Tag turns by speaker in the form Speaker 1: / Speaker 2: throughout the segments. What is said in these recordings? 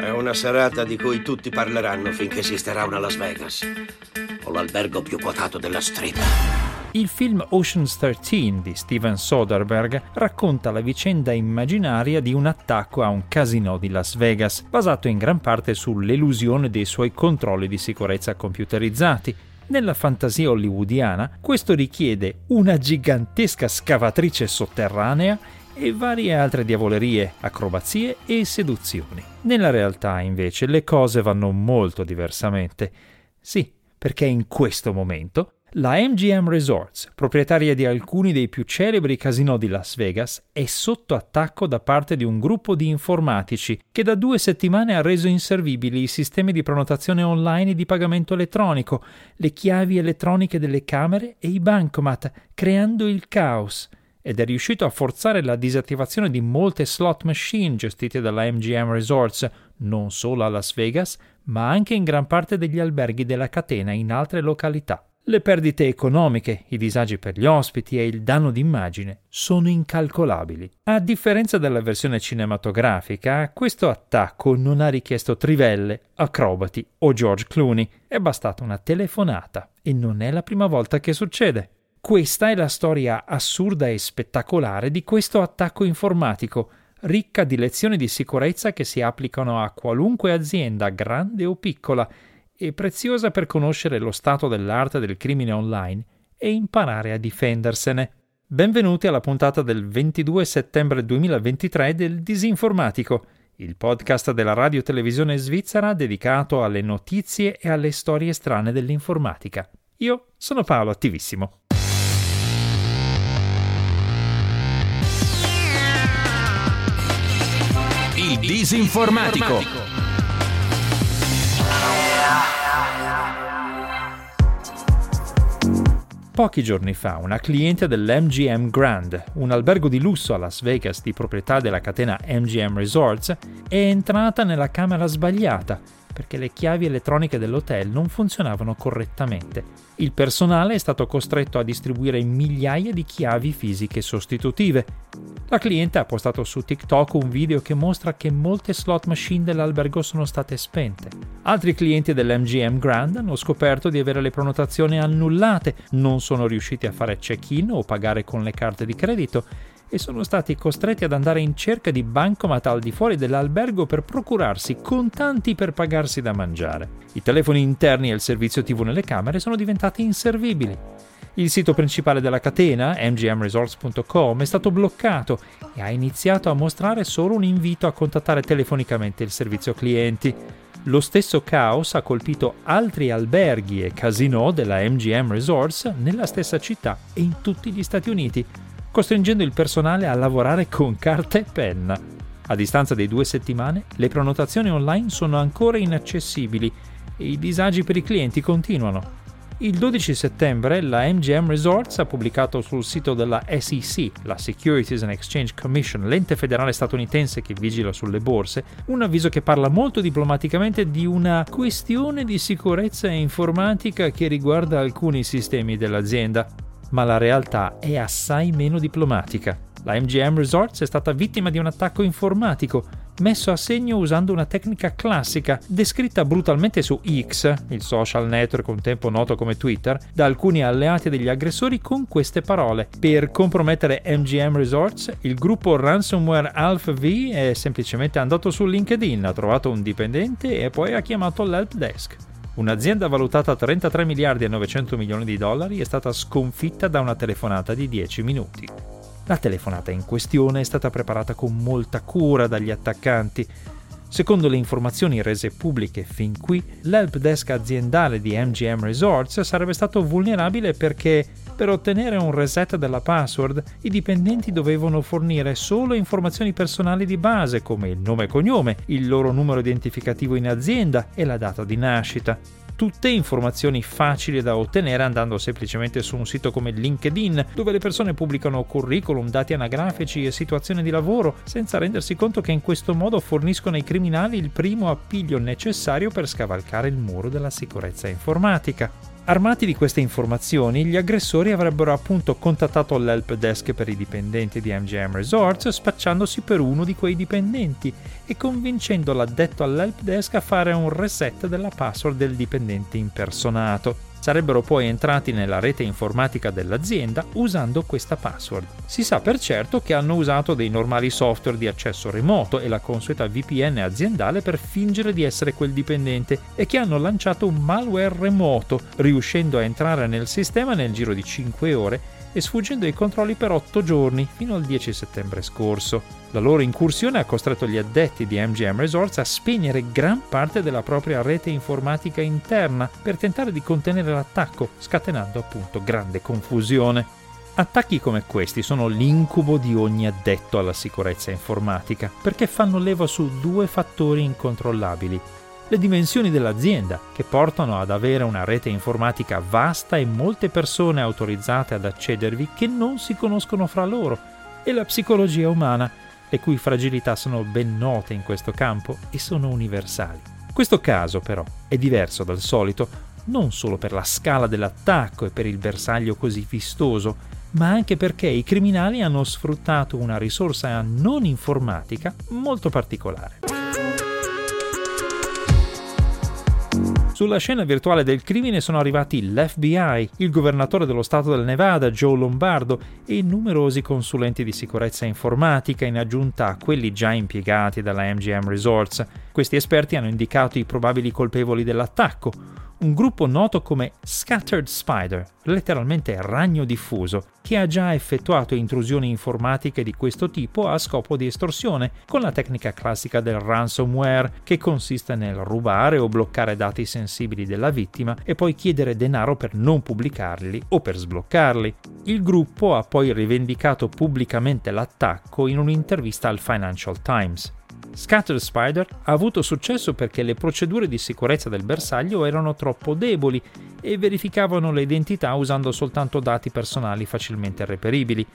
Speaker 1: È una serata di cui tutti parleranno finché esisterà una Las Vegas. O l'albergo più quotato della strip.
Speaker 2: Il film Ocean's 13 di Steven Soderbergh racconta la vicenda immaginaria di un attacco a un casino di Las Vegas, basato in gran parte sull'elusione dei suoi controlli di sicurezza computerizzati. Nella fantasia hollywoodiana questo richiede una gigantesca scavatrice sotterranea e varie altre diavolerie, acrobazie e seduzioni. Nella realtà, invece, le cose vanno molto diversamente. Sì, perché in questo momento la MGM Resorts, proprietaria di alcuni dei più celebri casinò di Las Vegas, è sotto attacco da parte di un gruppo di informatici che da due settimane ha reso inservibili i sistemi di prenotazione online e di pagamento elettronico, le chiavi elettroniche delle camere e i bancomat, creando il caos ed è riuscito a forzare la disattivazione di molte slot machine gestite dalla MGM Resorts, non solo a Las Vegas, ma anche in gran parte degli alberghi della catena in altre località. Le perdite economiche, i disagi per gli ospiti e il danno d'immagine sono incalcolabili. A differenza della versione cinematografica, questo attacco non ha richiesto trivelle, acrobati o George Clooney, è bastata una telefonata e non è la prima volta che succede. Questa è la storia assurda e spettacolare di questo attacco informatico, ricca di lezioni di sicurezza che si applicano a qualunque azienda, grande o piccola, e preziosa per conoscere lo stato dell'arte del crimine online e imparare a difendersene. Benvenuti alla puntata del 22 settembre 2023 del Disinformatico, il podcast della radio televisione svizzera dedicato alle notizie e alle storie strane dell'informatica. Io sono Paolo Attivissimo.
Speaker 3: Disinformatico.
Speaker 2: Pochi giorni fa una cliente dell'MGM Grand, un albergo di lusso a Las Vegas di proprietà della catena MGM Resorts, è entrata nella camera sbagliata perché le chiavi elettroniche dell'hotel non funzionavano correttamente. Il personale è stato costretto a distribuire migliaia di chiavi fisiche sostitutive. La cliente ha postato su TikTok un video che mostra che molte slot machine dell'albergo sono state spente. Altri clienti dell'MGM Grand hanno scoperto di avere le prenotazioni annullate, non sono riusciti a fare check-in o pagare con le carte di credito e sono stati costretti ad andare in cerca di bancomat al di fuori dell'albergo per procurarsi contanti per pagarsi da mangiare. I telefoni interni e il servizio TV nelle camere sono diventati inservibili. Il sito principale della catena, mgmresorts.com, è stato bloccato e ha iniziato a mostrare solo un invito a contattare telefonicamente il servizio clienti. Lo stesso caos ha colpito altri alberghi e casinò della MGM Resorts nella stessa città e in tutti gli Stati Uniti, costringendo il personale a lavorare con carta e penna. A distanza di due settimane, le prenotazioni online sono ancora inaccessibili e i disagi per i clienti continuano. Il 12 settembre la MGM Resorts ha pubblicato sul sito della SEC, la Securities and Exchange Commission, l'ente federale statunitense che vigila sulle borse, un avviso che parla molto diplomaticamente di una questione di sicurezza informatica che riguarda alcuni sistemi dell'azienda ma la realtà è assai meno diplomatica. La MGM Resorts è stata vittima di un attacco informatico, messo a segno usando una tecnica classica, descritta brutalmente su X, il social network un tempo noto come Twitter, da alcuni alleati degli aggressori con queste parole. Per compromettere MGM Resorts, il gruppo ransomware AlphaV è semplicemente andato su LinkedIn, ha trovato un dipendente e poi ha chiamato l'help desk. Un'azienda valutata a 33 miliardi e 900 milioni di dollari è stata sconfitta da una telefonata di 10 minuti. La telefonata in questione è stata preparata con molta cura dagli attaccanti. Secondo le informazioni rese pubbliche fin qui, l'help desk aziendale di MGM Resorts sarebbe stato vulnerabile perché per ottenere un reset della password, i dipendenti dovevano fornire solo informazioni personali di base come il nome e cognome, il loro numero identificativo in azienda e la data di nascita. Tutte informazioni facili da ottenere andando semplicemente su un sito come LinkedIn, dove le persone pubblicano curriculum, dati anagrafici e situazioni di lavoro, senza rendersi conto che in questo modo forniscono ai criminali il primo appiglio necessario per scavalcare il muro della sicurezza informatica. Armati di queste informazioni, gli aggressori avrebbero appunto contattato l'help desk per i dipendenti di MGM Resorts spacciandosi per uno di quei dipendenti e convincendo l'addetto all'help desk a fare un reset della password del dipendente impersonato. Sarebbero poi entrati nella rete informatica dell'azienda usando questa password. Si sa per certo che hanno usato dei normali software di accesso remoto e la consueta VPN aziendale per fingere di essere quel dipendente e che hanno lanciato un malware remoto, riuscendo a entrare nel sistema nel giro di 5 ore e sfuggendo ai controlli per 8 giorni fino al 10 settembre scorso. La loro incursione ha costretto gli addetti di MGM Resorts a spegnere gran parte della propria rete informatica interna per tentare di contenere l'attacco, scatenando appunto grande confusione. Attacchi come questi sono l'incubo di ogni addetto alla sicurezza informatica, perché fanno leva su due fattori incontrollabili. Le dimensioni dell'azienda, che portano ad avere una rete informatica vasta e molte persone autorizzate ad accedervi che non si conoscono fra loro, e la psicologia umana, le cui fragilità sono ben note in questo campo e sono universali. Questo caso però è diverso dal solito non solo per la scala dell'attacco e per il bersaglio così vistoso, ma anche perché i criminali hanno sfruttato una risorsa non informatica molto particolare. Sulla scena virtuale del crimine sono arrivati l'FBI, il governatore dello stato del Nevada, Joe Lombardo, e numerosi consulenti di sicurezza informatica in aggiunta a quelli già impiegati dalla MGM Resorts. Questi esperti hanno indicato i probabili colpevoli dell'attacco, un gruppo noto come Scattered Spider, letteralmente ragno diffuso, che ha già effettuato intrusioni informatiche di questo tipo a scopo di estorsione, con la tecnica classica del ransomware, che consiste nel rubare o bloccare dati sensibili della vittima e poi chiedere denaro per non pubblicarli o per sbloccarli. Il gruppo ha poi rivendicato pubblicamente l'attacco in un'intervista al Financial Times. Scatter Spider ha avuto successo perché le procedure di sicurezza del bersaglio erano troppo deboli e verificavano le identità usando soltanto dati personali facilmente reperibili,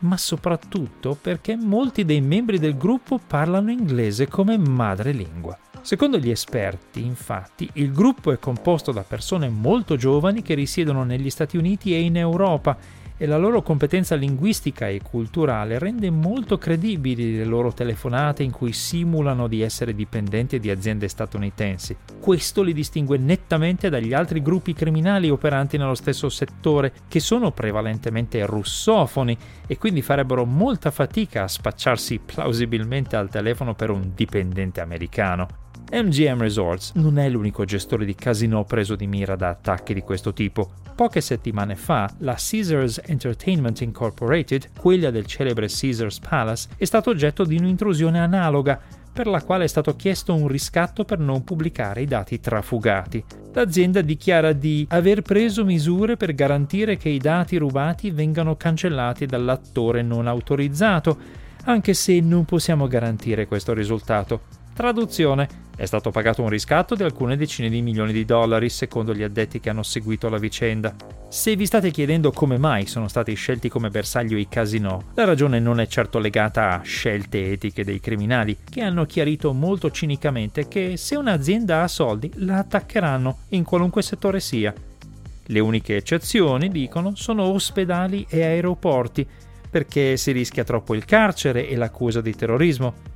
Speaker 2: ma soprattutto perché molti dei membri del gruppo parlano inglese come madrelingua. Secondo gli esperti, infatti, il gruppo è composto da persone molto giovani che risiedono negli Stati Uniti e in Europa e la loro competenza linguistica e culturale rende molto credibili le loro telefonate in cui simulano di essere dipendenti di aziende statunitensi. Questo li distingue nettamente dagli altri gruppi criminali operanti nello stesso settore, che sono prevalentemente russofoni e quindi farebbero molta fatica a spacciarsi plausibilmente al telefono per un dipendente americano. MGM Resorts non è l'unico gestore di casino preso di mira da attacchi di questo tipo. Poche settimane fa, la Caesars Entertainment Incorporated, quella del celebre Caesars Palace, è stato oggetto di un'intrusione analoga, per la quale è stato chiesto un riscatto per non pubblicare i dati trafugati. L'azienda dichiara di aver preso misure per garantire che i dati rubati vengano cancellati dall'attore non autorizzato, anche se non possiamo garantire questo risultato. Traduzione. È stato pagato un riscatto di alcune decine di milioni di dollari, secondo gli addetti che hanno seguito la vicenda. Se vi state chiedendo come mai sono stati scelti come bersaglio i casinò, la ragione non è certo legata a scelte etiche dei criminali, che hanno chiarito molto cinicamente che se un'azienda ha soldi, la attaccheranno, in qualunque settore sia. Le uniche eccezioni, dicono, sono ospedali e aeroporti, perché si rischia troppo il carcere e l'accusa di terrorismo.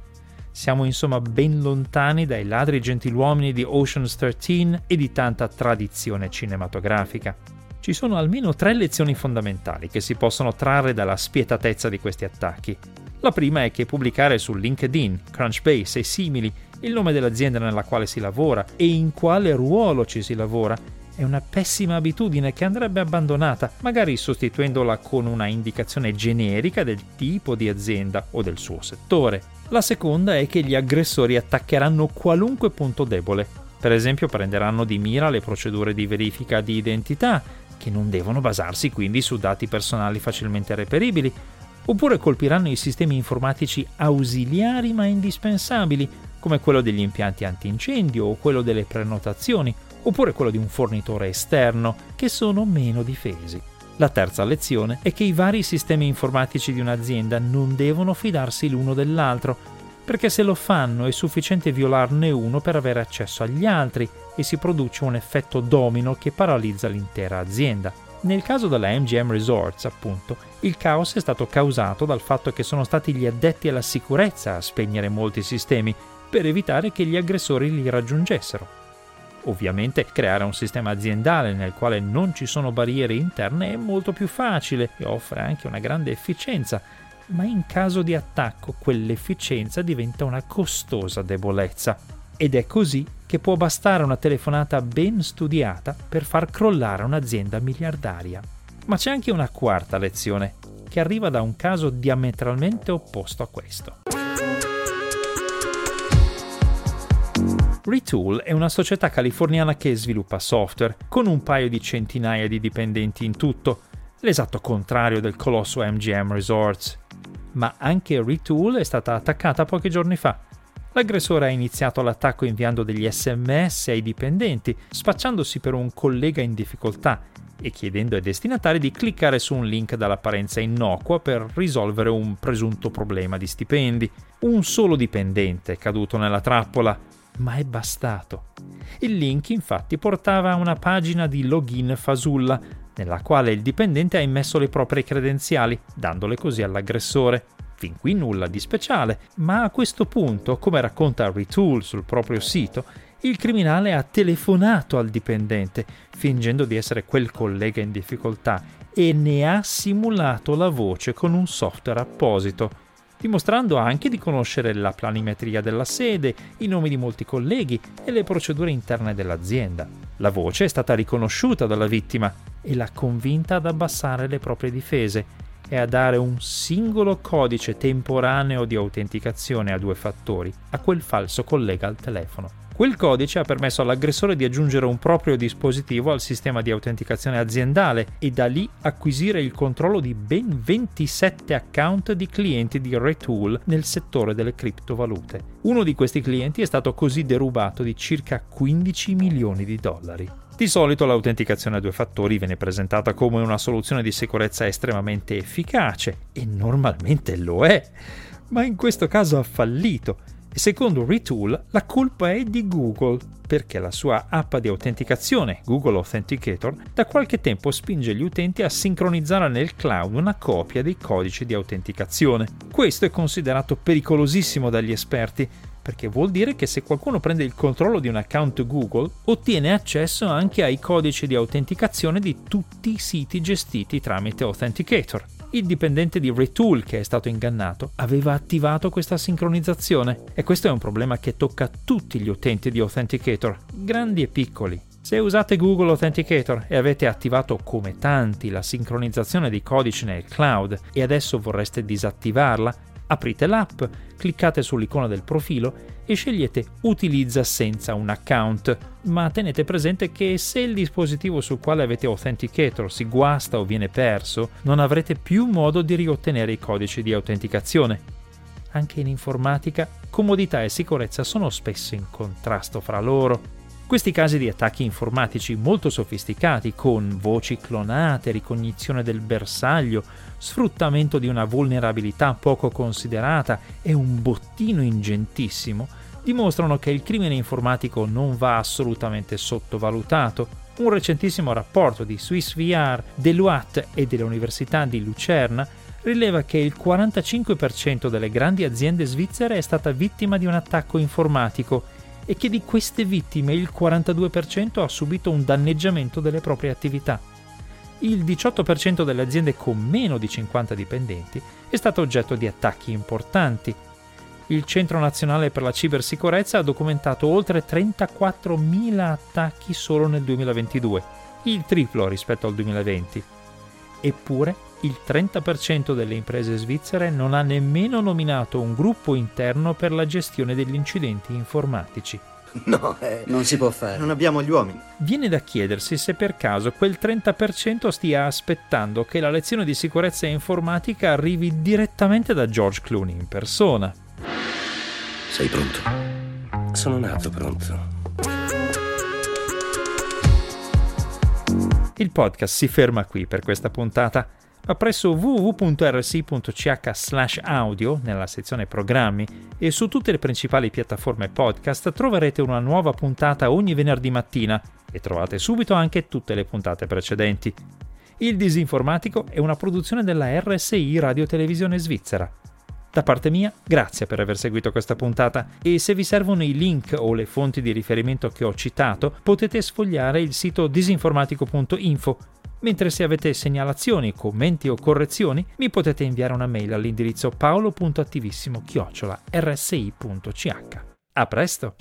Speaker 2: Siamo insomma ben lontani dai ladri gentiluomini di Ocean's 13 e di tanta tradizione cinematografica. Ci sono almeno tre lezioni fondamentali che si possono trarre dalla spietatezza di questi attacchi. La prima è che pubblicare su LinkedIn, Crunchbase e simili il nome dell'azienda nella quale si lavora e in quale ruolo ci si lavora è una pessima abitudine che andrebbe abbandonata, magari sostituendola con una indicazione generica del tipo di azienda o del suo settore. La seconda è che gli aggressori attaccheranno qualunque punto debole. Per esempio prenderanno di mira le procedure di verifica di identità, che non devono basarsi quindi su dati personali facilmente reperibili, oppure colpiranno i sistemi informatici ausiliari ma indispensabili, come quello degli impianti antincendio o quello delle prenotazioni, oppure quello di un fornitore esterno, che sono meno difesi. La terza lezione è che i vari sistemi informatici di un'azienda non devono fidarsi l'uno dell'altro, perché se lo fanno è sufficiente violarne uno per avere accesso agli altri e si produce un effetto domino che paralizza l'intera azienda. Nel caso della MGM Resorts, appunto, il caos è stato causato dal fatto che sono stati gli addetti alla sicurezza a spegnere molti sistemi per evitare che gli aggressori li raggiungessero. Ovviamente creare un sistema aziendale nel quale non ci sono barriere interne è molto più facile e offre anche una grande efficienza, ma in caso di attacco quell'efficienza diventa una costosa debolezza. Ed è così che può bastare una telefonata ben studiata per far crollare un'azienda miliardaria. Ma c'è anche una quarta lezione, che arriva da un caso diametralmente opposto a questo. Retool è una società californiana che sviluppa software, con un paio di centinaia di dipendenti in tutto, l'esatto contrario del colosso MGM Resorts. Ma anche Retool è stata attaccata pochi giorni fa. L'aggressore ha iniziato l'attacco inviando degli sms ai dipendenti, spacciandosi per un collega in difficoltà e chiedendo ai destinatari di cliccare su un link dall'apparenza innocua per risolvere un presunto problema di stipendi. Un solo dipendente è caduto nella trappola, ma è bastato. Il link infatti portava a una pagina di login fasulla, nella quale il dipendente ha immesso le proprie credenziali, dandole così all'aggressore. Fin qui nulla di speciale, ma a questo punto, come racconta Retool sul proprio sito, il criminale ha telefonato al dipendente, fingendo di essere quel collega in difficoltà, e ne ha simulato la voce con un software apposito dimostrando anche di conoscere la planimetria della sede, i nomi di molti colleghi e le procedure interne dell'azienda. La voce è stata riconosciuta dalla vittima e l'ha convinta ad abbassare le proprie difese e a dare un singolo codice temporaneo di autenticazione a due fattori a quel falso collega al telefono. Quel codice ha permesso all'aggressore di aggiungere un proprio dispositivo al sistema di autenticazione aziendale e da lì acquisire il controllo di ben 27 account di clienti di Retool nel settore delle criptovalute. Uno di questi clienti è stato così derubato di circa 15 milioni di dollari. Di solito l'autenticazione a due fattori viene presentata come una soluzione di sicurezza estremamente efficace e normalmente lo è, ma in questo caso ha fallito secondo Retool la colpa è di Google, perché la sua app di autenticazione, Google Authenticator, da qualche tempo spinge gli utenti a sincronizzare nel cloud una copia dei codici di autenticazione. Questo è considerato pericolosissimo dagli esperti, perché vuol dire che se qualcuno prende il controllo di un account Google, ottiene accesso anche ai codici di autenticazione di tutti i siti gestiti tramite Authenticator. Il dipendente di Retool che è stato ingannato aveva attivato questa sincronizzazione e questo è un problema che tocca tutti gli utenti di Authenticator, grandi e piccoli. Se usate Google Authenticator e avete attivato come tanti la sincronizzazione dei codici nel cloud e adesso vorreste disattivarla, aprite l'app, cliccate sull'icona del profilo e scegliete Utilizza senza un account, ma tenete presente che se il dispositivo sul quale avete Authenticator si guasta o viene perso, non avrete più modo di riottenere i codici di autenticazione. Anche in informatica, comodità e sicurezza sono spesso in contrasto fra loro. Questi casi di attacchi informatici molto sofisticati, con voci clonate, ricognizione del bersaglio, sfruttamento di una vulnerabilità poco considerata e un bottino ingentissimo, dimostrano che il crimine informatico non va assolutamente sottovalutato. Un recentissimo rapporto di SwissVR, Deloitte e dell'Università di Lucerna rileva che il 45% delle grandi aziende svizzere è stata vittima di un attacco informatico e che di queste vittime il 42% ha subito un danneggiamento delle proprie attività. Il 18% delle aziende con meno di 50 dipendenti è stato oggetto di attacchi importanti. Il Centro Nazionale per la Cibersicurezza ha documentato oltre 34.000 attacchi solo nel 2022, il triplo rispetto al 2020. Eppure il 30% delle imprese svizzere non ha nemmeno nominato un gruppo interno per la gestione degli incidenti informatici.
Speaker 1: No, eh,
Speaker 4: non si può fare.
Speaker 1: Non abbiamo gli uomini.
Speaker 2: Viene da chiedersi se per caso quel 30% stia aspettando che la lezione di sicurezza informatica arrivi direttamente da George Clooney in persona.
Speaker 1: Sei pronto?
Speaker 4: Sono nato pronto.
Speaker 2: Il podcast si ferma qui per questa puntata ma presso www.rsi.ch audio nella sezione programmi e su tutte le principali piattaforme podcast troverete una nuova puntata ogni venerdì mattina e trovate subito anche tutte le puntate precedenti. Il Disinformatico è una produzione della RSI Radio Televisione Svizzera. Da parte mia, grazie per aver seguito questa puntata e se vi servono i link o le fonti di riferimento che ho citato, potete sfogliare il sito disinformatico.info mentre se avete segnalazioni, commenti o correzioni mi potete inviare una mail all'indirizzo paolo.attivissimo-rsi.ch. A presto!